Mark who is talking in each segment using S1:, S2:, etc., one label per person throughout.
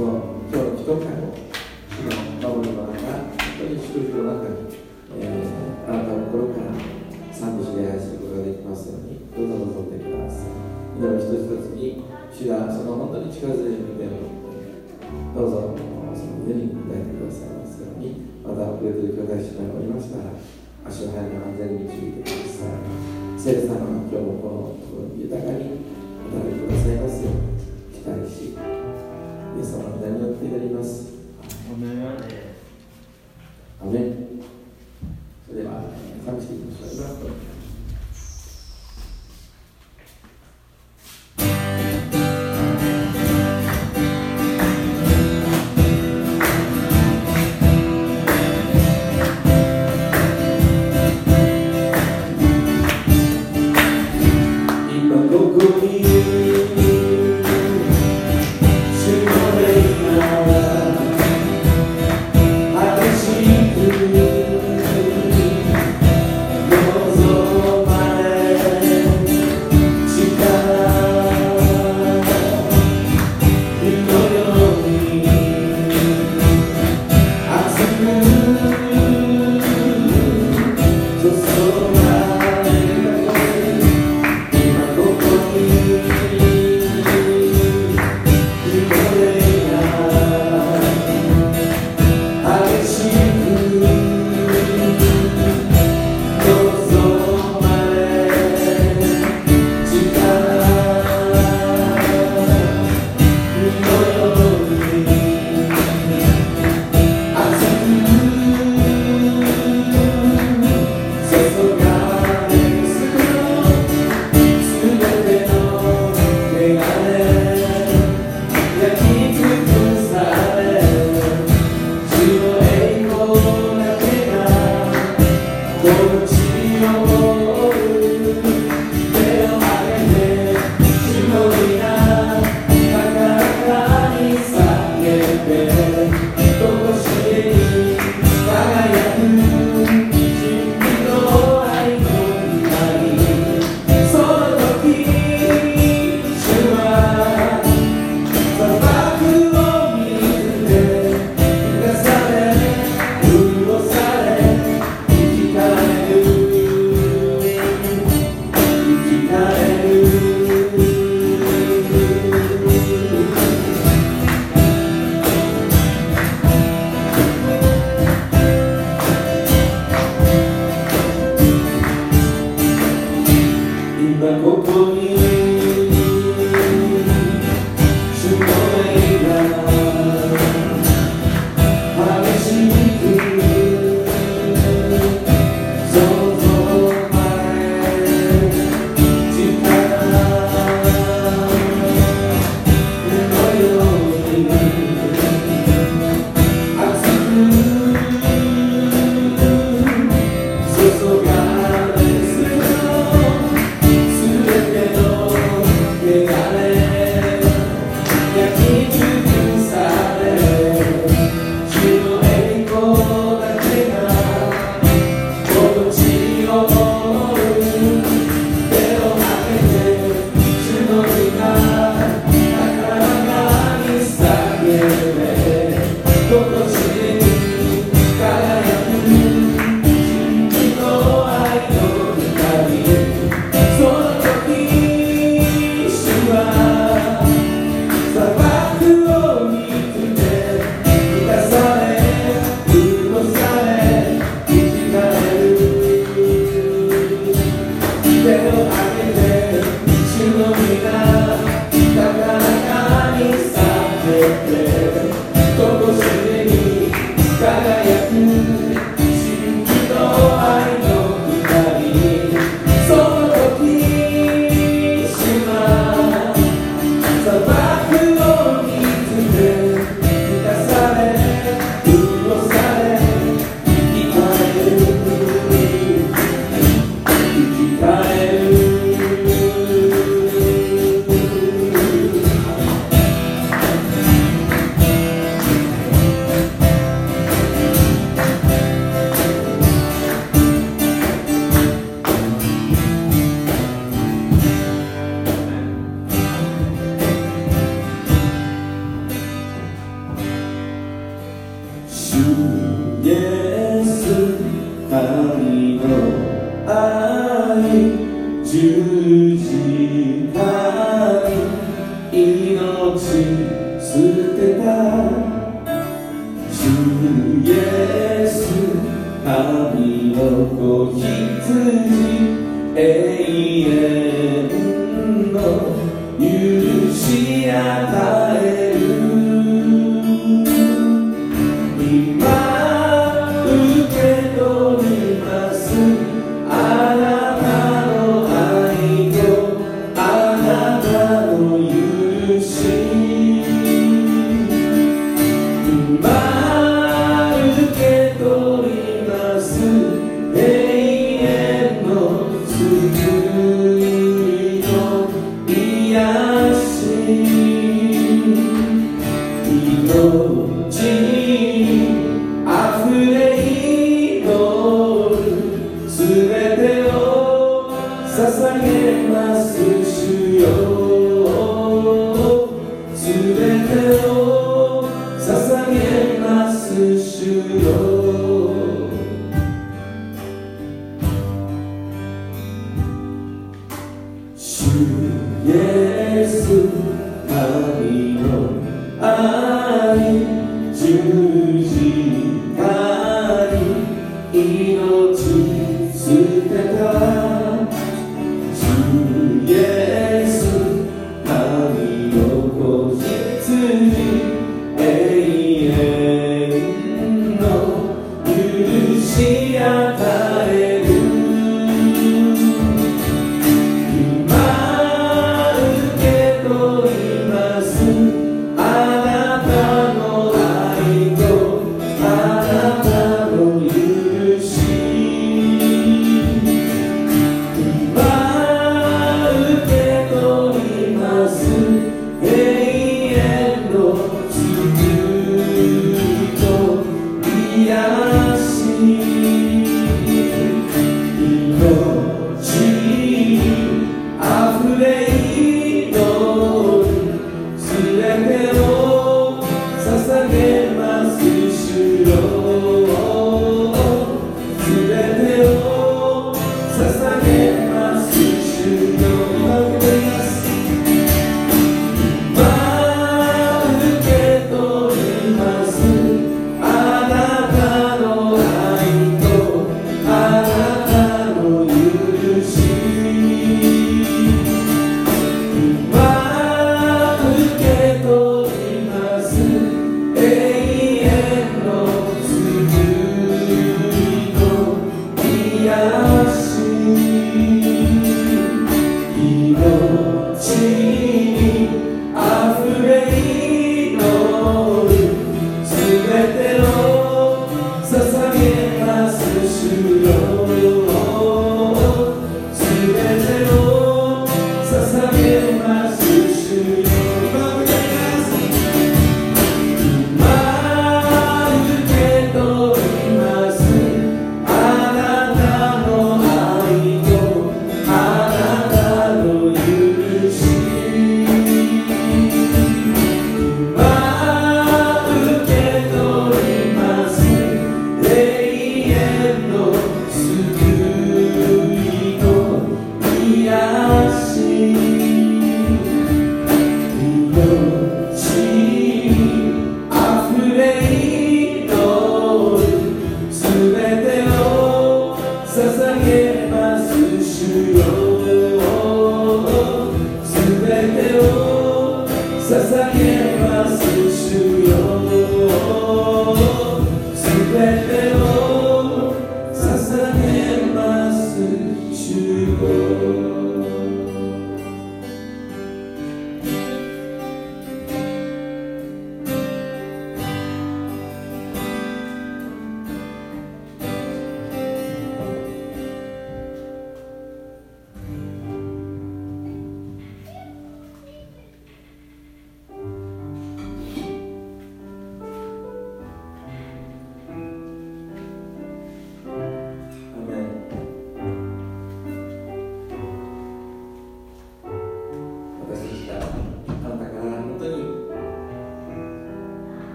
S1: その今日の祈祷会を今守るの中本当に祝福の中に、えー、あなたの心から賛美し礼拝することができますようにどうぞ望んでください祈り一つ一つに主がその本当に近づいてみてどうぞその胸に抱いてくださいますようにまた遅れてる兄弟姉妹がおりましたら足を早く安全に導いてください聖霊様今日もこの豊かに働いてくださいますように期待しイエ様の名によってやります。アメン Branco por mim 愛 Hey. 命捨てた。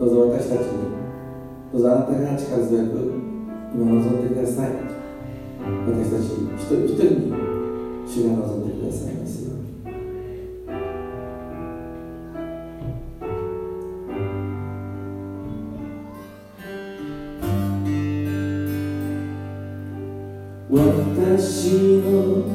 S1: どうぞ私たちにどうぞあなたが力強く今望んでください。私たち一人一人に主が望んでくださいますよ私の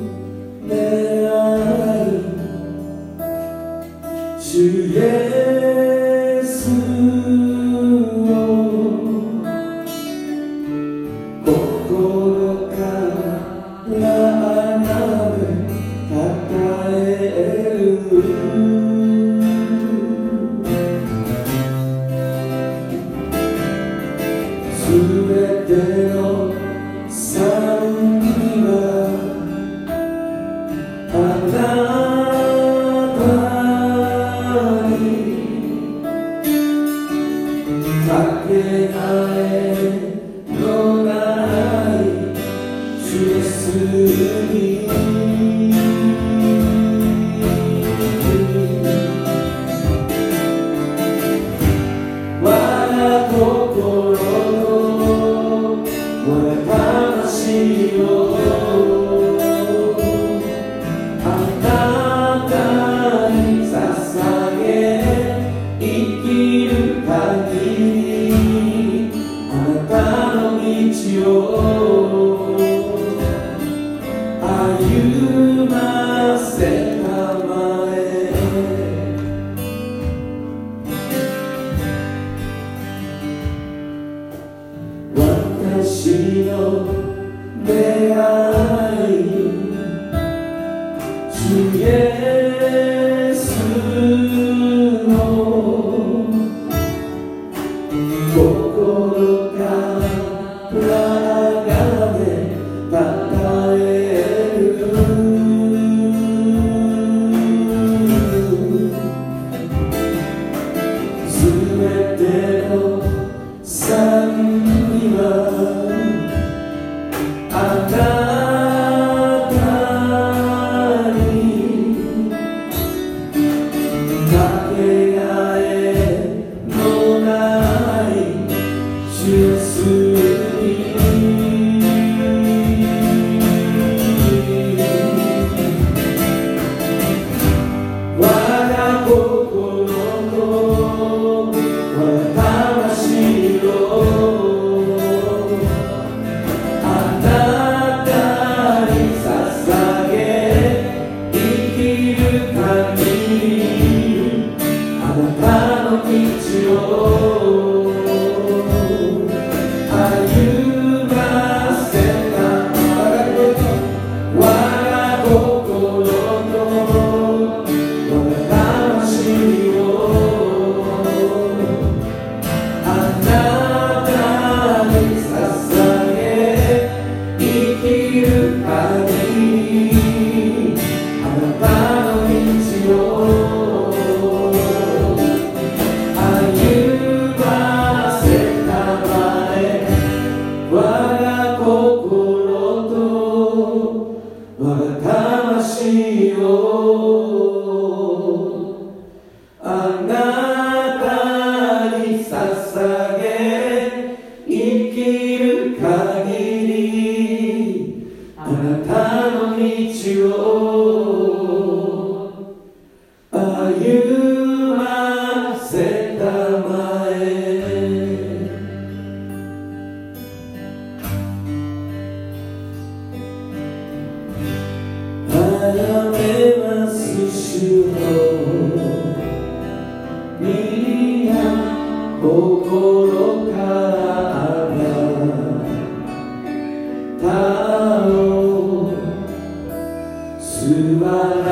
S1: Senhor. to my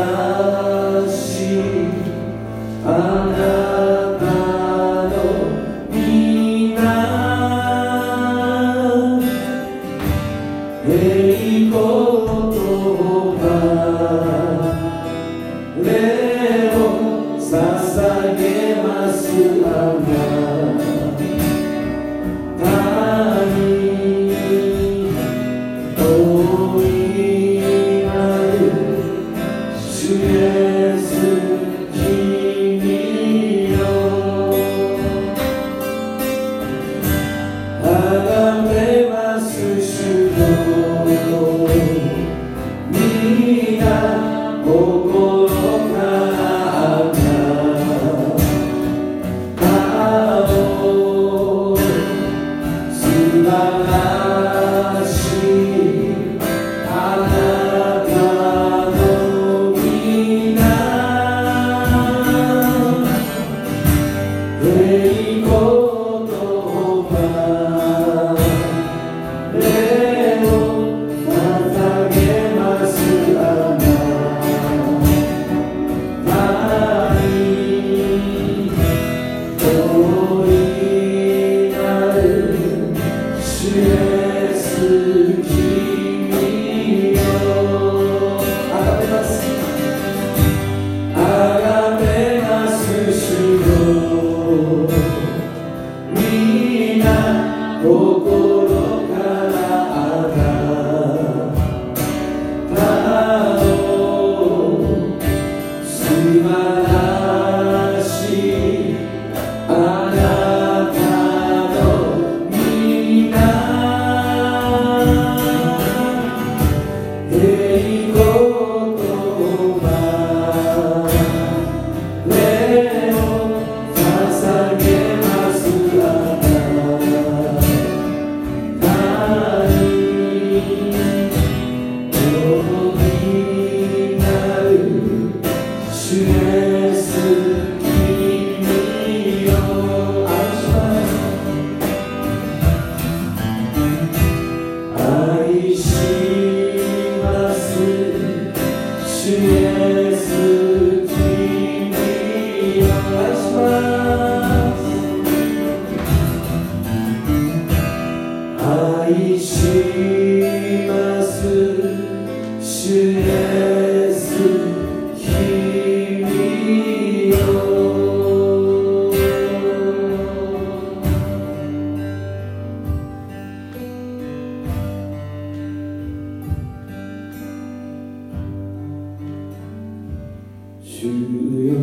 S1: 主よ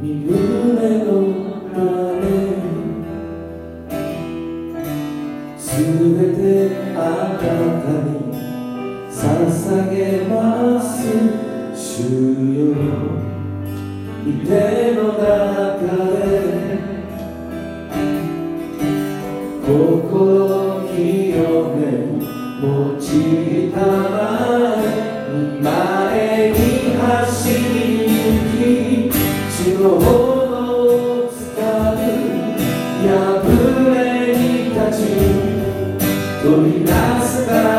S1: 身胸の取り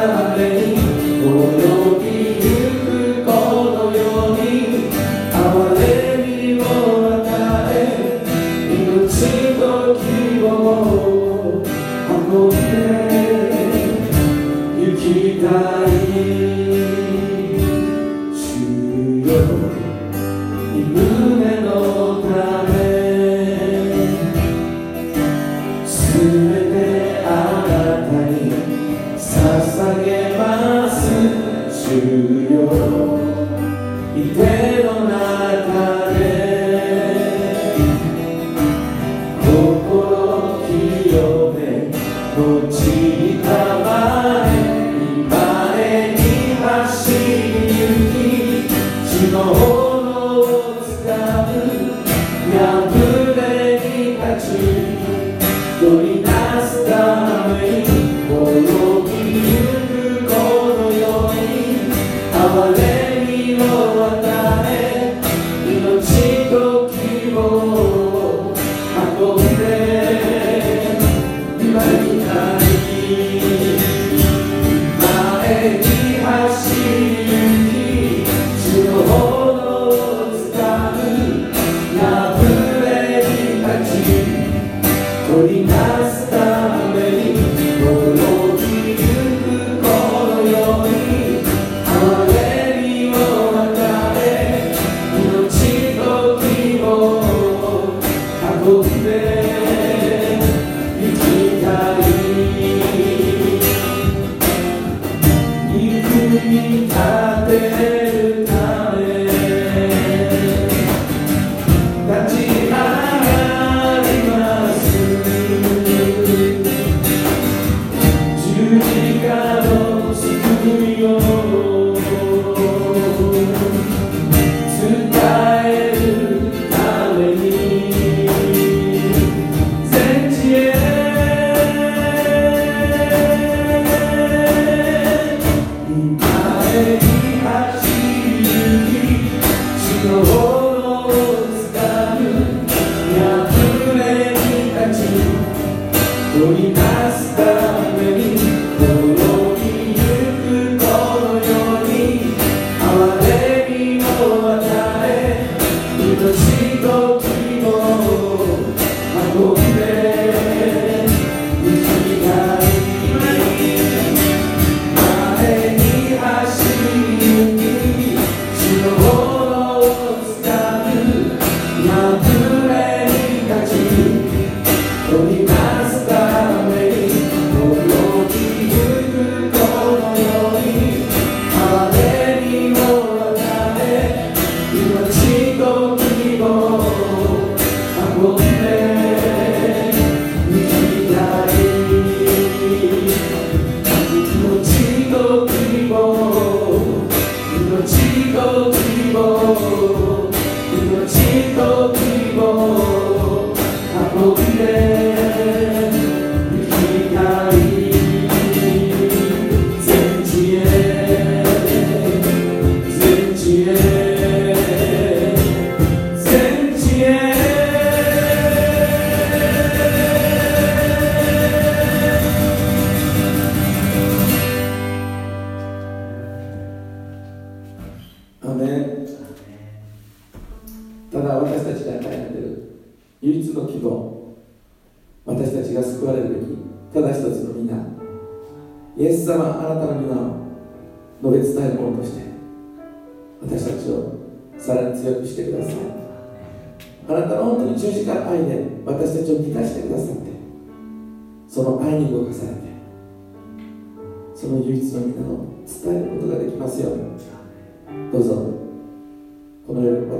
S1: Por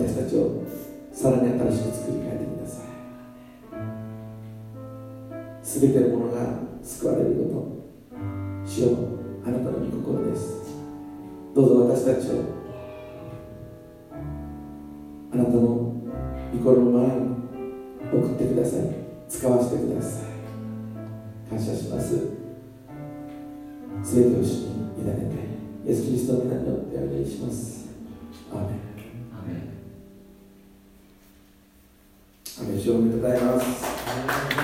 S1: 私たちをさらに新しく作り変えてください。すべてのものが救われること主よあなたの御心です。どうぞ私たちをあなたの御心の前に送ってください。使わせてください。感謝します。全てを主に委ねてイエス・キリストの皆によってお願いします。アーメン。主を認めでとうございます。